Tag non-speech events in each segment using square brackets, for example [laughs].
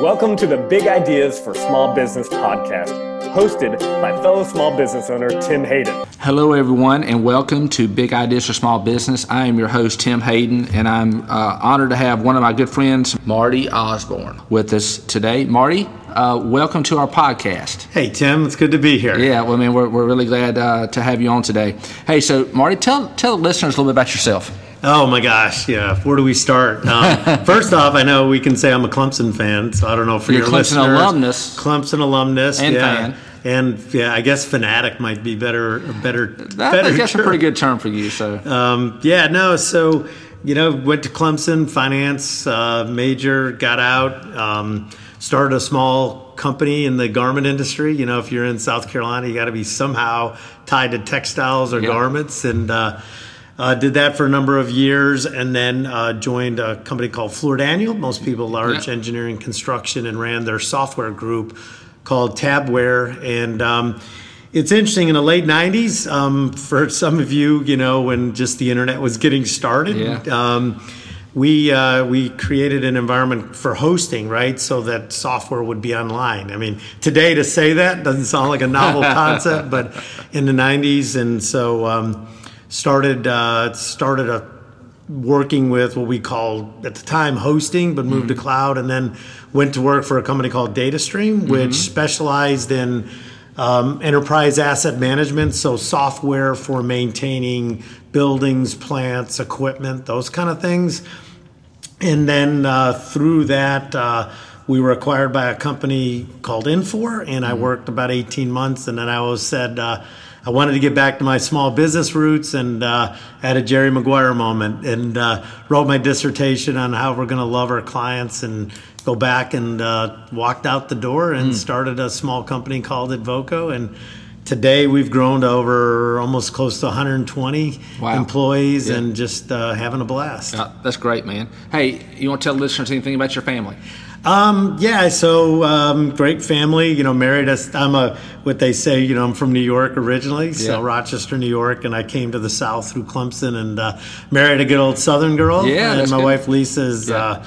Welcome to the Big Ideas for Small Business podcast, hosted by fellow small business owner Tim Hayden. Hello, everyone, and welcome to Big Ideas for Small Business. I am your host, Tim Hayden, and I'm uh, honored to have one of my good friends, Marty Osborne, with us today. Marty, uh, welcome to our podcast. Hey, Tim, it's good to be here. Yeah, well, I mean, we're, we're really glad uh, to have you on today. Hey, so, Marty, tell, tell the listeners a little bit about yourself. Oh my gosh, yeah. Where do we start? Um, [laughs] first off, I know we can say I'm a Clemson fan, so I don't know for You're your Clemson listeners. alumnus. Clemson alumnus, And yeah. fan. And yeah, I guess fanatic might be better. Better. I better think that's a pretty good term for you. So, Um, yeah, no. So you know, went to Clemson, finance uh, major, got out, um, started a small company in the garment industry. You know, if you're in South Carolina, you got to be somehow tied to textiles or Yeah. garments, and uh, uh, did that for a number of years, and then uh, joined a company called Fluor Daniel. Most people, large Yeah. engineering construction, and ran their software group called Tabware, and um, it's interesting in the late 90s um, for some of you you know when just the internet was getting started Yeah. um, we uh, we created an environment for hosting right so that software would be online i mean today to say that doesn't sound like a novel [laughs] concept but in the 90s and so um, started uh, started a working with what we called at the time hosting, but moved to cloud, and then went to work for a company called DataStream, which specialized in um, enterprise asset management, so software for maintaining buildings, plants, equipment, those kind of things. And then uh, through that, uh, we were acquired by a company called Infor, and I worked about 18 months. And then I always said uh, I wanted to get back to my small business roots, and uh, had a Jerry Maguire moment, and uh, wrote my dissertation on how we're going to love our clients and go back and uh, walked out the door and started a small company called Advoco and. Today we've grown to over almost close to 120 Wow. employees Yeah. and just uh, having a blast. uh, that's great, man. Hey, you want to tell the listeners anything about your family? Um, yeah, so um, great family. You know, married us. I'm a what they say. You know, I'm from New York originally, so Yeah. Rochester, New York, and I came to the South through Clemson and uh, married a good old Southern girl. Yeah, and my good. wife Lisa is. Yeah. Uh,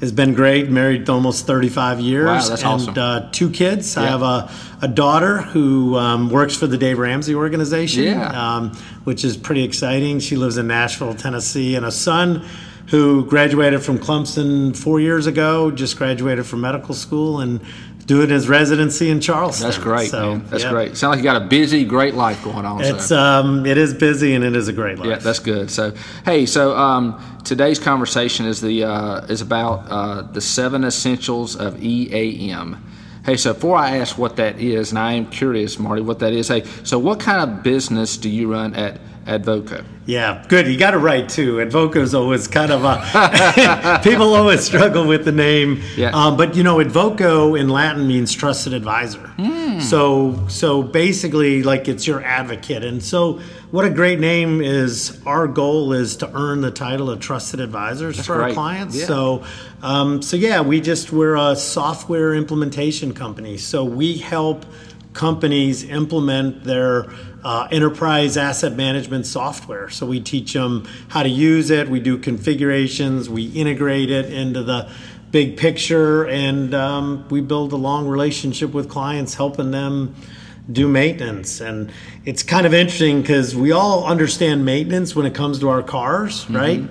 has been great. Married almost 35 years. Wow, that's and, awesome. uh, two kids. I have a, a daughter who um, works for the Dave Ramsey organization, Yeah. um, which is pretty exciting. She lives in Nashville, Tennessee, and a son who graduated from Clemson four years ago. Just graduated from medical school and doing his residency in Charleston. That's great, So, man. That's yeah. great. Sound like you got a busy, great life going on. It's so. um, it is busy and it is a great life. Yeah, that's good. So, hey, so um, today's conversation is the uh, is about uh, the seven essentials of EAM. Hey, so before I ask what that is, and I am curious, Marty, what that is. Hey, so what kind of business do you run at Advoco? Yeah, good. You got it right too. Advoco's always kind of a [laughs] people always struggle with the name. Yeah. Um, but you know, Advoco in Latin means trusted advisor. So so basically, like it's your advocate. And so, what a great name is. Our goal is to earn the title of trusted advisors for our clients. Yeah. So um, so yeah, we just we're a software implementation company. So we help companies implement their uh, enterprise asset management software. So we teach them how to use it. We do configurations. We integrate it into the big picture, and um, we build a long relationship with clients, helping them do maintenance. And it's kind of interesting because we all understand maintenance when it comes to our cars, right?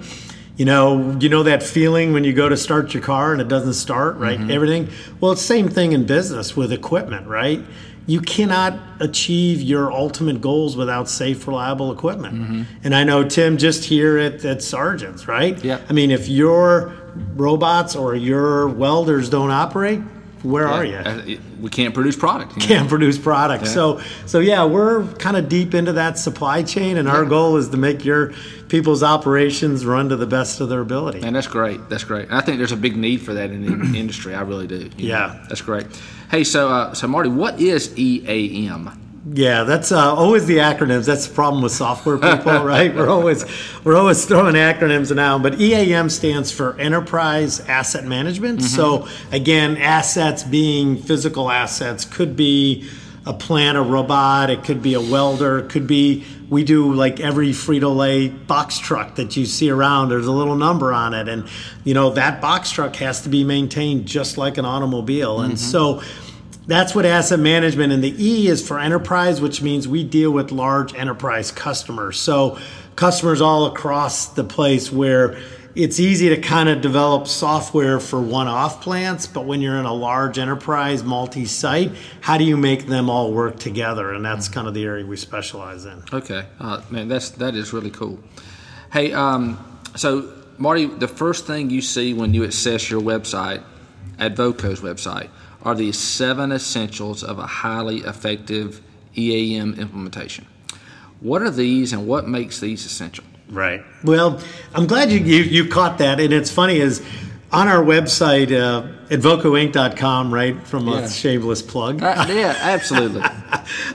You know, you know that feeling when you go to start your car and it doesn't start, right? Everything. Well, it's the same thing in business with equipment, right? You cannot achieve your ultimate goals without safe, reliable equipment. Mm-hmm. And I know Tim just here at, at Sargent's, right? Yeah. I mean, if your robots or your welders don't operate, where are you? We can't produce product. you know? can't produce product. So so yeah, we're kind of deep into that supply chain, and our goal is to make your people's operations run to the best of their ability. And that's great. That's great. And I think there's a big need for that in the industry. I really do. you know. Yeah. That's great. Hey, so uh, so Marty, what is EAM? Yeah, that's uh, always the acronyms. That's the problem with software people, [laughs] right? We're always we're always throwing acronyms around. But EAM stands for Enterprise Asset Management. So again, assets being physical assets could be a plant, a robot, it could be a welder, it could be we do like every Frito Lay box truck that you see around. There's a little number on it, and you know that box truck has to be maintained just like an automobile, and so that's what asset management and the E is for enterprise, which means we deal with large enterprise customers. So customers all across the place where it's easy to kind of develop software for one-off plants, but when you're in a large enterprise multi-site, how do you make them all work together? And that's kind of the area we specialize in. Okay, uh, man, that's that is really cool. Hey, um, so Marty, the first thing you see when you access your website, Advoco's website, are the seven essentials of a highly effective EAM implementation. What are these, and what makes these essential? Right. Well, I'm glad you, you, you caught that. And it's funny is on our website, uh, advocoinc.com, right, from a shameless plug. Uh, yeah, absolutely. [laughs]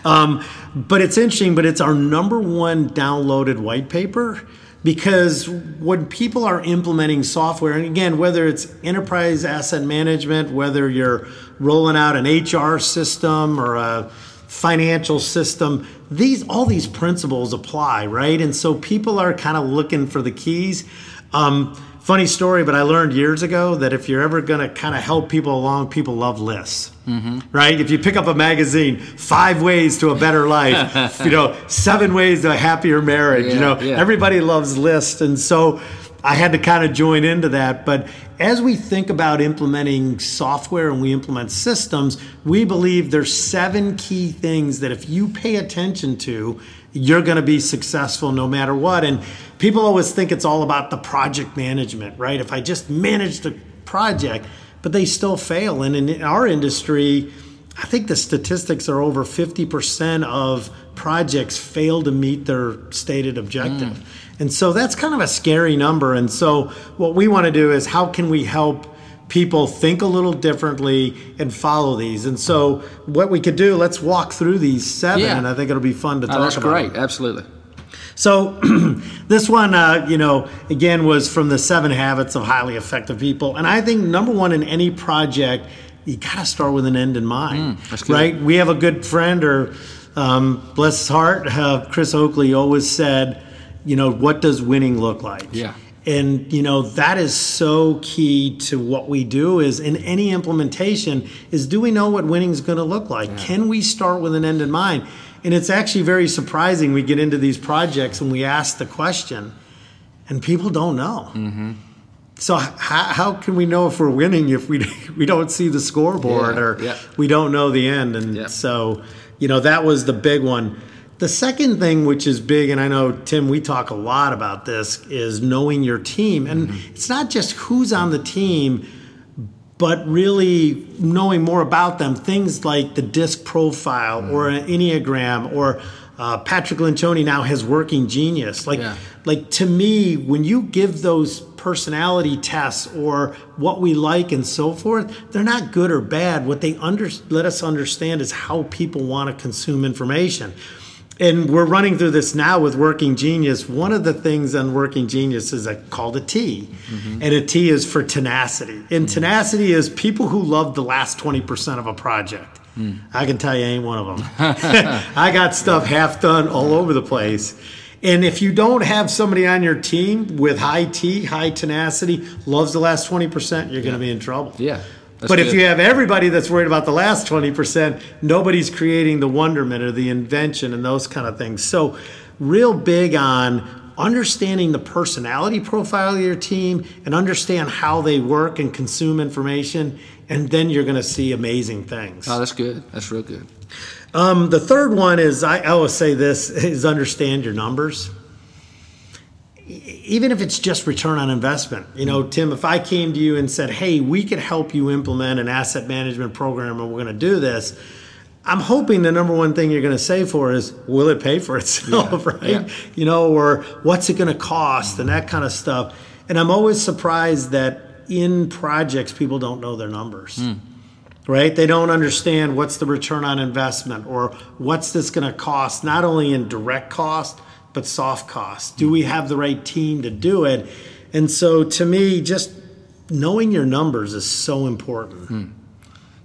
Um, but it's interesting, but it's our number one downloaded white paper because when people are implementing software, and again, whether it's enterprise asset management, whether you're rolling out an HR system or a financial system, these all these principles apply, right? And so people are kind of looking for the keys. Um, funny story, but I learned years ago that if you're ever going to kind of help people along, people love lists, mm-hmm. right? If you pick up a magazine, five ways to a better life, [laughs] you know, seven ways to a happier marriage, you know, yeah. everybody loves lists. And so I had to kind of join into that. But as we think about implementing software and we implement systems, we believe there's seven key things that if you pay attention to, you're going to be successful no matter what. And people always think it's all about the project management, right? If I just manage the project, but they still fail. And in our industry, I think the statistics are over 50% of projects fail to meet their stated objective. Mm. And so that's kind of a scary number. And so what we want to do is how can we help people think a little differently and follow these? And so what we could do, let's walk through these seven, Yeah. and I think it'll be fun to Oh, talk that's about. great. Absolutely. So [clears throat] this one, uh, you know, again was from the Seven Habits of Highly Effective People, and I think number one in any project, you got to start with an end in mind, Mm, that's right? We have a good friend, or um, bless his heart, uh, Chris Oakley always said, you know, what does winning look like? Yeah. And you know that is so key to what we do is in any implementation is do we know what winning is going to look like? Can we start with an end in mind? And it's actually very surprising we get into these projects and we ask the question and people don't know. Mm-hmm. So how, how can we know if we're winning if we [laughs] we don't see the scoreboard Yeah, or yeah. we don't know the end? And Yeah. so you know that was the big one. The second thing, which is big, and I know Tim, we talk a lot about this, is knowing your team, and Mm-hmm. it's not just who's on the team, but really knowing more about them. Things like the disc profile or Mm-hmm. an enneagram or uh, Patrick Lencioni now has working genius. Like, Yeah. like to me, when you give those personality tests or what we like and so forth, they're not good or bad. What they under, let us understand is how people want to consume information. And we're running through this now with Working Genius. One of the things on Working Genius is a, called a T, mm-hmm. and a T is for tenacity. And mm-hmm. tenacity is people who love the last 20% of a project. Mm. I can tell you, I ain't one of them. [laughs] [laughs] I got stuff half done all over the place. And if you don't have somebody on your team with high T, high tenacity, loves the last 20%, you're going to be in trouble. Yeah. That's but if you have everybody that's worried about the last 20%, nobody's creating the wonderment or the invention and those kind of things. So, real big on understanding the personality profile of your team and understand how they work and consume information, and then you're going to see amazing things. Oh, that's good. That's real good. Um, the third one is I always say this is understand your numbers. Even if it's just return on investment. You know, mm-hmm. Tim, if I came to you and said, hey, we could help you implement an asset management program and we're going to do this, I'm hoping the number one thing you're going to say for is, will it pay for itself, [laughs] right? yeah. You know, or what's it going to cost and that kind of stuff. And I'm always surprised that in projects, people don't know their numbers hmm. right? They don't understand what's the return on investment or what's this going to cost, not only in direct cost, but soft costs? Do we mm-hmm. have the right team to do it? And so to me, just knowing your numbers is so important. Hmm.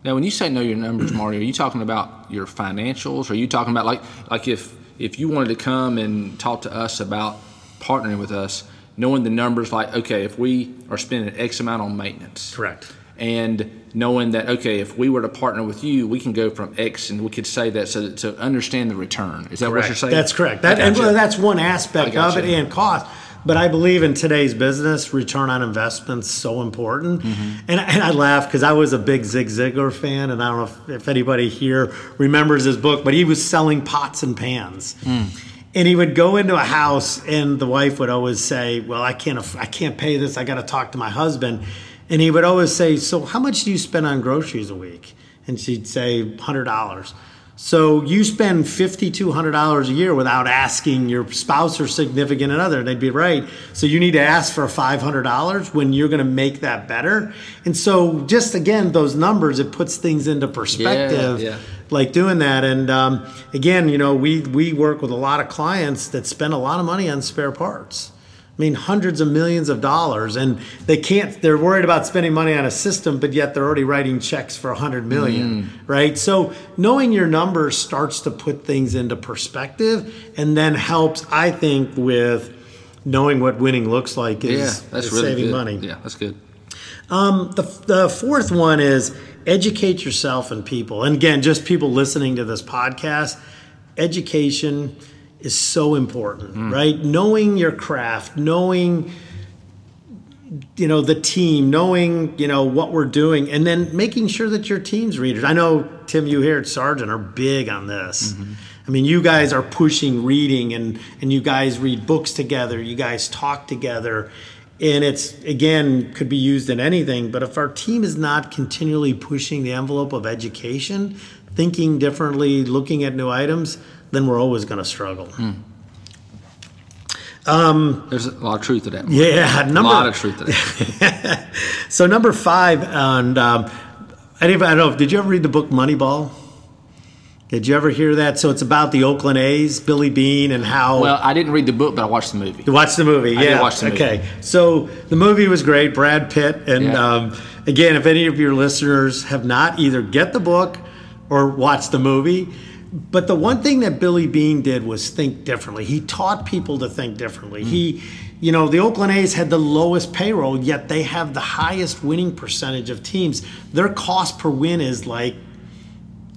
Now, when you say know your numbers, Marty, are you talking about your financials? Or are you talking about like like if if you wanted to come and talk to us about partnering with us, knowing the numbers, like okay, if we are spending X amount on maintenance, Correct. And knowing that okay, if we were to partner with you, we can go from X, and we could say that so that, to understand the return. Is that what you're saying? That's correct. That, I and gotcha. that's one aspect I of it and cost. But I believe in today's business, return on investment's so important. Mm-hmm. And, and I laugh because I was a big Zig Ziglar fan, and I don't know if, if anybody here remembers his book, but he was selling pots and pans. Mm. And he would go into a house, and the wife would always say, "Well, I can't, I can't pay this. I got to talk to my husband." And he would always say, "So, how much do you spend on groceries a week?" And she'd say, hundred dollars." So you spend fifty two hundred dollars a year without asking your spouse or significant other. They'd be right. So you need to ask for five hundred dollars when you're going to make that better. And so just again, those numbers it puts things into perspective yeah. like doing that. And um, again, you know, we we work with a lot of clients that spend a lot of money on spare parts. I mean, hundreds of millions of dollars, and they can't. They're worried about spending money on a system, but yet they're already writing checks for a hundred million, mm. right? So knowing your numbers starts to put things into perspective, and then helps, I think, with knowing what winning looks like is, yeah, that's is really saving good. money. Yeah, that's good. Um, the, the fourth one is educate yourself and people. And again, just people listening to this podcast, education is so important, right? Knowing your craft, knowing you know the team knowing you know what we're doing and then making sure that your team's readers i know tim you here at sargent are big on this mm-hmm. i mean you guys are pushing reading and and you guys read books together you guys talk together and it's again could be used in anything but if our team is not continually pushing the envelope of education thinking differently looking at new items then we're always going to struggle There's a lot of truth to that. Yeah a lot of truth to that. [laughs] So number five, and um, anybody, I don't know. Did you ever read the book Moneyball? Did you ever hear that? So it's about the Oakland A's, Billy Beane, and how. well, I didn't read the book, but I watched the movie. You watched the movie, I yeah. watch the movie. okay, so the movie was great. Brad Pitt, and Yeah. um, again, if any of your listeners have not either get the book or watch the movie, but the one thing that Billy Beane did was think differently. He taught people to think differently. He, you know, the Oakland A's had the lowest payroll, yet they have the highest winning percentage of teams. Their cost per win is like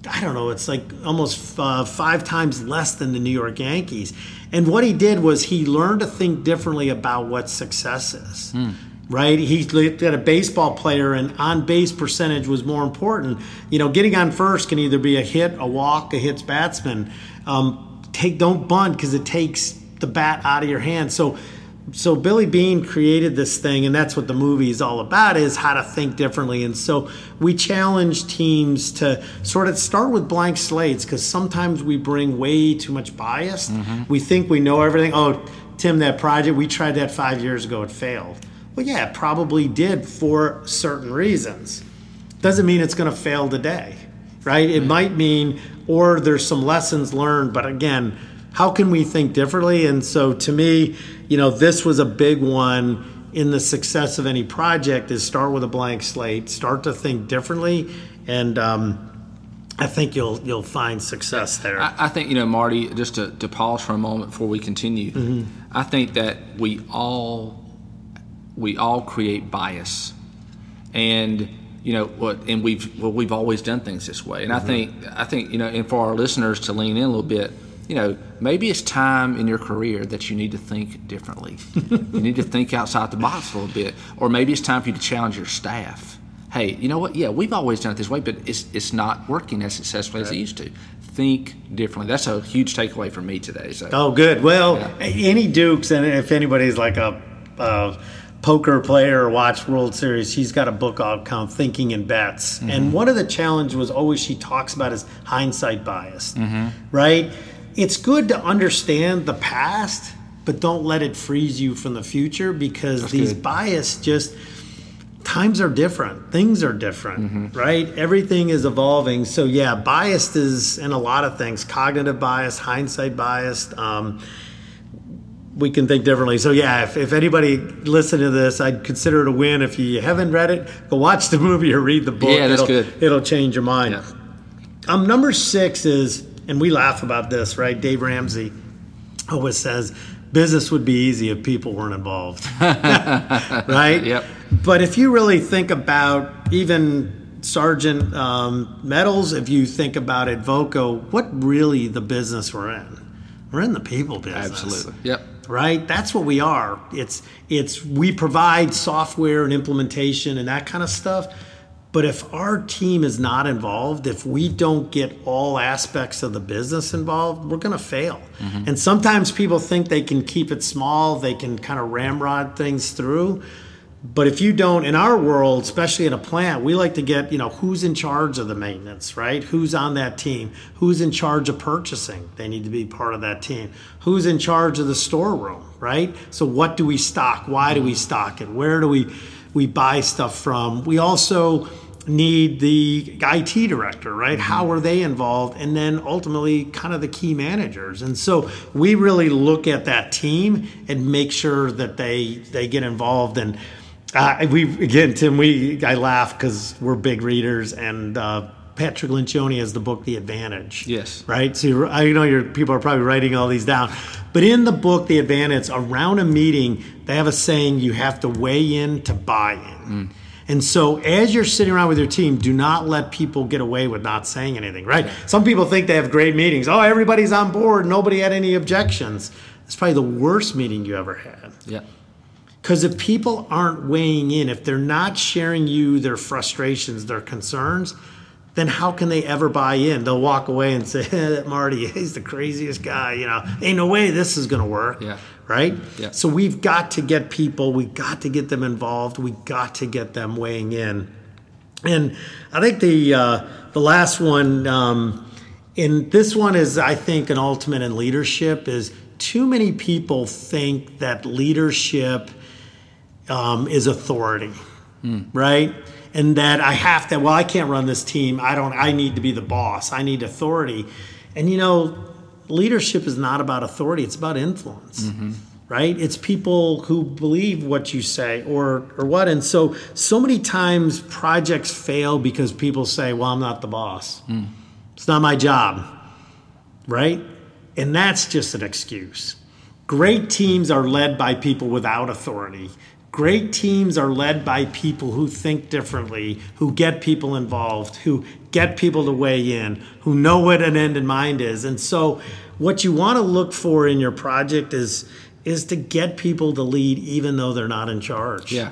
I don't know, it's like almost uh, five times less than the New York Yankees. And what he did was he learned to think differently about what success is. Right? He looked at a baseball player, and on base percentage was more important. You know, getting on first can either be a hit, a walk, a hits batsman. Um, take don't bunt because it takes the bat out of your hand. So so Billy Beane created this thing, and that's what the movie is all about: is how to think differently. And so we challenge teams to sort of start with blank slates because sometimes we bring way too much bias. We think we know everything. Oh, Tim, that project we tried that five years ago; it failed. Well, yeah, it probably did for certain reasons. Doesn't mean it's going to fail today, right? It might mean, or there's some lessons learned, but again, how can we think differently? And so to me, you know, this was a big one in the success of any project is start with a blank slate, start to think differently, and um, I think you'll you'll find success there. I, I think you know, Marty. Just to, to pause for a moment before we continue, Mm-hmm. I think that we all we all create bias, and you know what, and we've well, we've always done things this way. And Mm-hmm. I think I think you know, and for our listeners to lean in a little bit, you know, maybe it's time in your career that you need to think differently. [laughs] you need to think outside the box a little bit, or maybe it's time for you to challenge your staff. Hey, you know what? Yeah, we've always done it this way, but it's it's not working as successfully as it used to. Think differently. That's a huge takeaway for me today. So. Oh, good. Well, Yeah. Annie Duke's, and if anybody's like a, uh poker player or watch World Series, he's got a book out called Thinking in Bets. And mm-hmm. one of the challenge was always she talks about is hindsight bias, mm-hmm. right? It's good to understand the past, but don't let it freeze you from the future because these good. bias just times are different things are different mm-hmm. right everything is evolving so yeah biased is in a lot of things cognitive bias hindsight bias um, we can think differently. So yeah, if, if anybody listen to this, I'd consider it a win. If you haven't read it, go watch the [laughs] movie or read the book. Yeah, that's it'll, good. It'll change your mind. Yeah. Um, number six is, and we laugh about this, right? Dave Ramsey always says business would be easy if people weren't involved, [laughs] [laughs] right? Yep. But if you really think about even Sargent um, Metals, if you think about Advoco, what really the business we're in? We're in the people business Absolutely. Yep. Right? That's what we are. It's it's we provide software and implementation and that kind of stuff. But if our team is not involved if we don't get all aspects of the business involved we're going to fail mm-hmm. and sometimes people think they can keep it small they can kind of ramrod things through but if you don't in our world especially in a plant we like to get you know who's in charge of the maintenance right who's on that team who's in charge of purchasing they need to be part of that team who's in charge of the storeroom right so what do we stock why do we stock it where do we we buy stuff from we also need the IT director, right? How are they involved? And then ultimately, kind of the key managers. And so we really look at that team and make sure that they they get involved. And uh, we again, Tim, we I laugh because we're big readers and. Uh, Patrick Lencioni has the book The Advantage. Yes. Right. So you're, I know your people are probably writing all these down, but in the book The Advantage, around a meeting, they have a saying: you have to weigh in to buy in. And so, as you're sitting around with your team, do not let people get away with not saying anything, right? Some people think they have great meetings. Oh, everybody's on board. Nobody had any objections. It's probably the worst meeting you ever had. Yep. Because if people aren't weighing in, if they're not sharing you their frustrations, their concerns, then how can they ever buy in? They'll walk away and say, [laughs] eh, Marty, [laughs] he's the craziest guy. You know, ain't no way this is going to work. Yeah. Right? Yeah. So we've got to get people, we got to get them involved, we got to get them weighing in. And I think the uh, the last one, um, and this one is, I think, an ultimate in leadership is too many people think that leadership um, is authority, right? And that I have to. Well, I can't run this team. I don't. I need to be the boss. I need authority. And you know, leadership is not about authority. It's about influence. Right? It's people who believe what you say or or what. And so so many times projects fail because people say, "Well, I'm not the boss. It's not my job." Right? And that's just an excuse. Great teams are led by people without authority. Great teams are led by people who think differently, who get people involved, who get people to weigh in, who know what an end in mind is. And so, what you want to look for in your project is is to get people to lead even though they're not in charge. Yeah.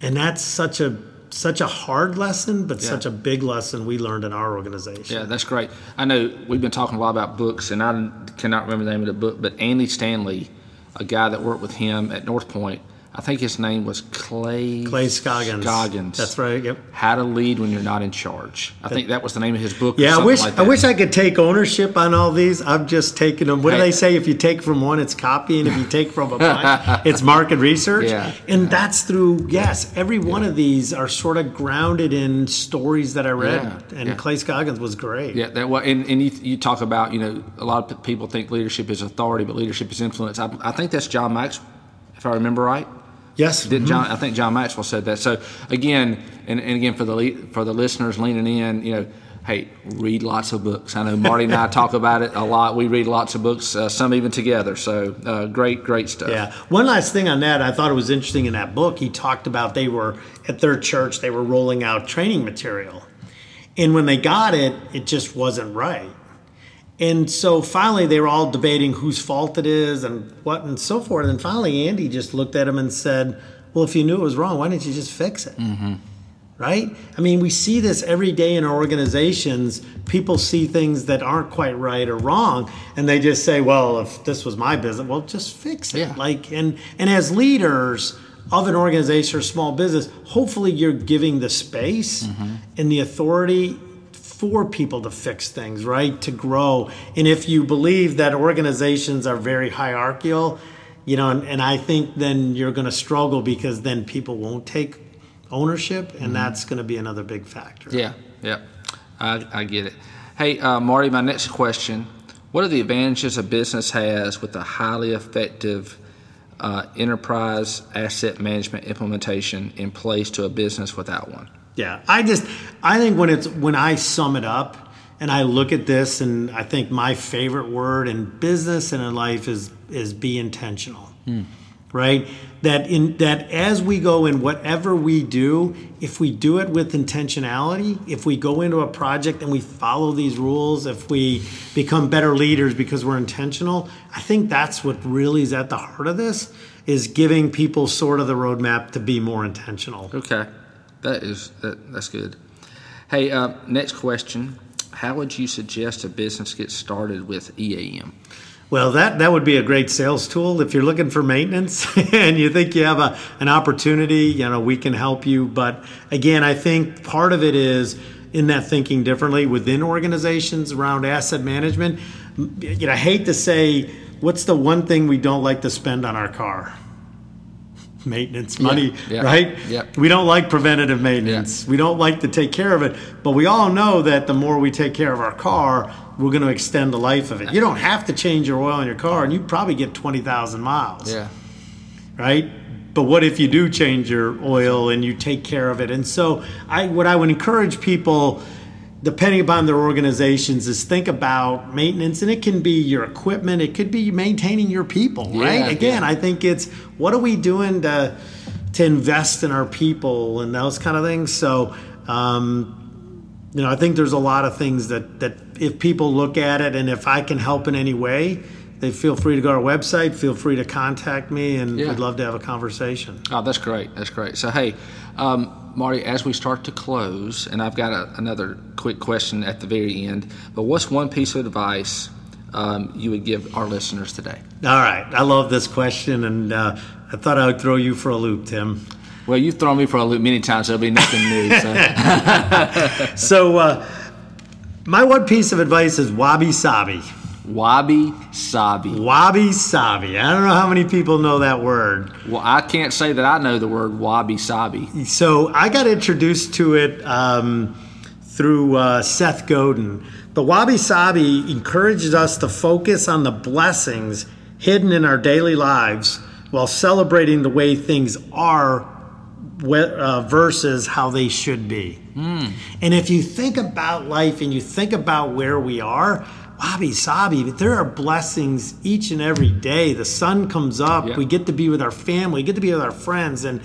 And that's such a such a hard lesson, but Yeah. such a big lesson we learned in our organization. Yeah, that's great. I know we've been talking a lot about books, and I cannot remember the name of the book, but Andy Stanley, a guy that worked with him at North Point, I think his name was Clay Clay Scoggins. Scoggins. That's right. Yep. How to lead when you're not in charge. I think that was the name of his book. or Yeah, I wish like I wish I could take ownership on all these. I've just taken them. What do they say? If you take from one, it's copy, and if you take from a bunch, [laughs] it's market research. Yeah. and that's through yes. Every one of these are sort of grounded in stories that I read, Yeah, and yeah. Clay Scoggins was great. Yeah, that well, and, and you, you talk about you know a lot of people think leadership is authority, but leadership is influence. I, I think that's John Maxwell, if I remember right. Yes, Did John? I think John Maxwell said that. So again, and, and again for the for the listeners leaning in, you know, hey, read lots of books. I know Marty and I [laughs] talk about it a lot. We read lots of books, uh, some even together. So uh, great, great stuff. Yeah. One last thing on that, I thought it was interesting in that book. He talked about they were at their church, they were rolling out training material. And when they got it, it just wasn't right. And so finally, they were all debating whose fault it is and what and so forth. And finally, Andy just looked at him and said, Well, if you knew it was wrong, why didn't you just fix it? Mm-hmm. Right? I mean, we see this every day in our organizations. People see things that aren't quite right or wrong, and they just say, "Well, if this was my business, well, just fix it." Yeah. Like, and and as leaders of an organization or small business, hopefully you're giving the space mm-hmm. and the authority for people to fix things, right? To grow. And if you believe that organizations are very hierarchical, you know, and, and I think then you're going to struggle because then people won't take ownership, and that's going to be another big factor. Yeah, yeah, I, I get it. Hey, uh, Marty, my next question: What are the advantages a business has with a highly effective uh, enterprise asset management implementation in place to a business without one? Yeah, I just I think when it's when I sum it up and I look at this and I think my favorite word in business and in life is is be intentional. Hmm. Right? That in that as we go in whatever we do, if we do it with intentionality, if we go into a project and we follow these rules, if we become better leaders because we're intentional, I think that's what really is at the heart of this is giving people sort of the roadmap to be more intentional. Okay, that is that, that's good. Hey, uh, next question: How would you suggest a business get started with EAM? Well, that, that would be a great sales tool if you're looking for maintenance [laughs] and you think you have a, an opportunity. You know, we can help you. But again, I think part of it is in that thinking differently within organizations around asset management. You know, I hate to say, what's the one thing we don't like to spend on our car? Maintenance money, yeah, right? yep. We don't like preventative maintenance. We don't like to take care of it, but we all know that the more we take care of our car, we're going to extend the life of it. You don't have to change your oil in your car, and you probably get twenty thousand miles Yeah, right? But what if you do change your oil and you take care of it? And so, I what I would encourage people, depending upon their organizations, is think about maintenance, and it can be your equipment, it could be maintaining your people, Yeah, right? Again, yeah. I think it's what are we doing to to invest in our people and those kind of things. So. Um, you know, I think there's a lot of things that, that if people look at it and if I can help in any way, they feel free to go to our website, feel free to contact me, and Yeah. we'd love to have a conversation. oh, that's great. That's great. So, hey, um, Marty, as we start to close, and I've got a, another quick question at the very end, but what's one piece of advice um, you would give our listeners today? All right. I love this question, and uh, I thought I would throw you for a loop, Tim. Well, you've thrown me for a loop many times, so it'll be nothing new. So. [laughs] So, uh, my one piece of advice is wabi sabi. Wabi sabi. Wabi sabi. I don't know how many people know that word. Well, I can't say that I know the word wabi sabi. So I got introduced to it um, through uh, Seth Godin. The Wabi Sabi encourages us to focus on the blessings hidden in our daily lives while celebrating the way things are uh, versus how they should be. And if you think about life and you think about where we are, wabi sabi, but there are blessings each and every day. The sun comes up, Yeah. we get to be with our family, We get to be with our friends. And,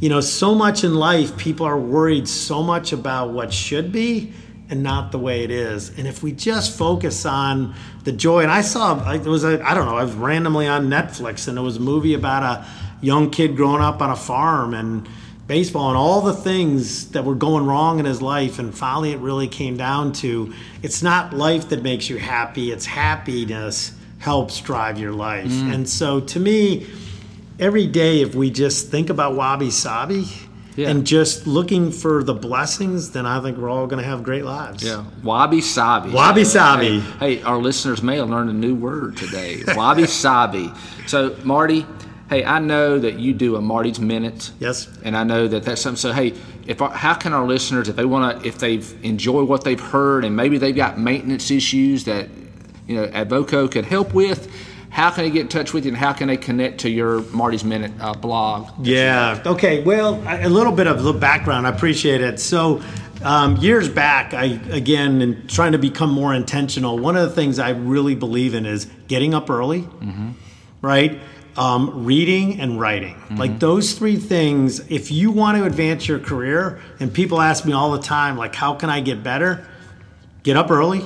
you know, so much in life, people are worried so much about what should be and not the way it is. And if we just focus on the joy, and I saw, it was, a, I don't know, I was randomly on Netflix and it was a movie about a young kid growing up on a farm and baseball and all the things that were going wrong in his life and finally it really came down to it's not life that makes you happy it's happiness helps drive your life mm. and so to me every day if we just think about wabi sabi Yeah. and just looking for the blessings then i think we're all going to have great lives Yeah, wabi sabi. Wabi sabi. Hey, hey, our listeners may have learned a new word today. Wabi [laughs] sabi. So, Marty, hey, I know that you do a Marty's Minute. Yes. And I know that that's something. So, hey, if our, how can our listeners, if they want to, if they've enjoyed what they've heard, and maybe they've got maintenance issues that you know Advoco could help with, how can they get in touch with you, and how can they connect to your Marty's Minute uh, blog? Yeah. Okay. Well, a little bit of the background. I appreciate it. So, um, years back, I again, in trying to become more intentional, one of the things I really believe in is getting up early, right? Um, reading and writing. Like those three things, if you want to advance your career, and people ask me all the time, like, how can I get better? Get up early,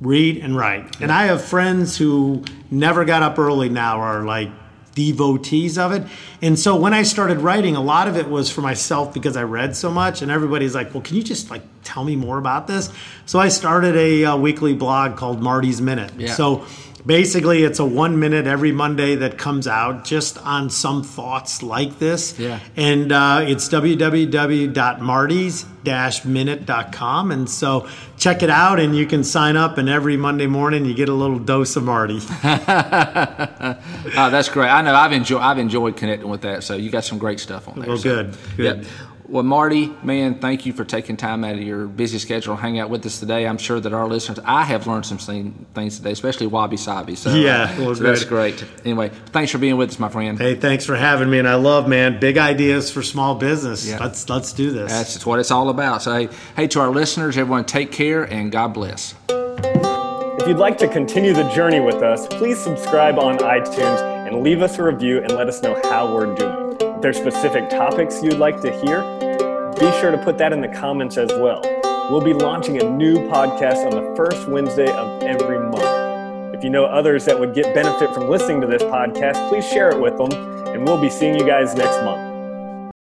read and write. And I have friends who never got up early now are like devotees of it. And so when I started writing, a lot of it was for myself because I read so much and everybody's like, "Well, can you just like tell me more about this?" So I started a, uh weekly blog called Marty's Minute. Yeah. So basically it's a 1 minute every Monday that comes out just on some thoughts like this. Yeah. And uh, it's www.martys-minute.com. And so check it out and you can sign up and every Monday morning you get a little dose of Marty. Uh, [laughs] that's great. I know I've enjoyed I've enjoyed connecting with that. So you got some great stuff on there. Well, So- good, good. Yep. Well, Marty, man, thank you for taking time out of your busy schedule to hang out with us today. I'm sure that our listeners, I have learned some things today, especially wabi sabi. So, yeah, uh, well, so that's great. Anyway, thanks for being with us, my friend. Hey, thanks for having me. And I love, man, big ideas for small business. Yeah. Let's let's do this. That's what it's all about. So, hey, hey, to our listeners, everyone, take care and God bless. If you'd like to continue the journey with us, please subscribe on iTunes and leave us a review and let us know how we're doing. There's specific topics you'd like to hear, be sure to put that in the comments as well. We'll be launching a new podcast on the first Wednesday of every month. If you know others that would get benefit from listening to this podcast, please share it with them, and we'll be seeing you guys next month.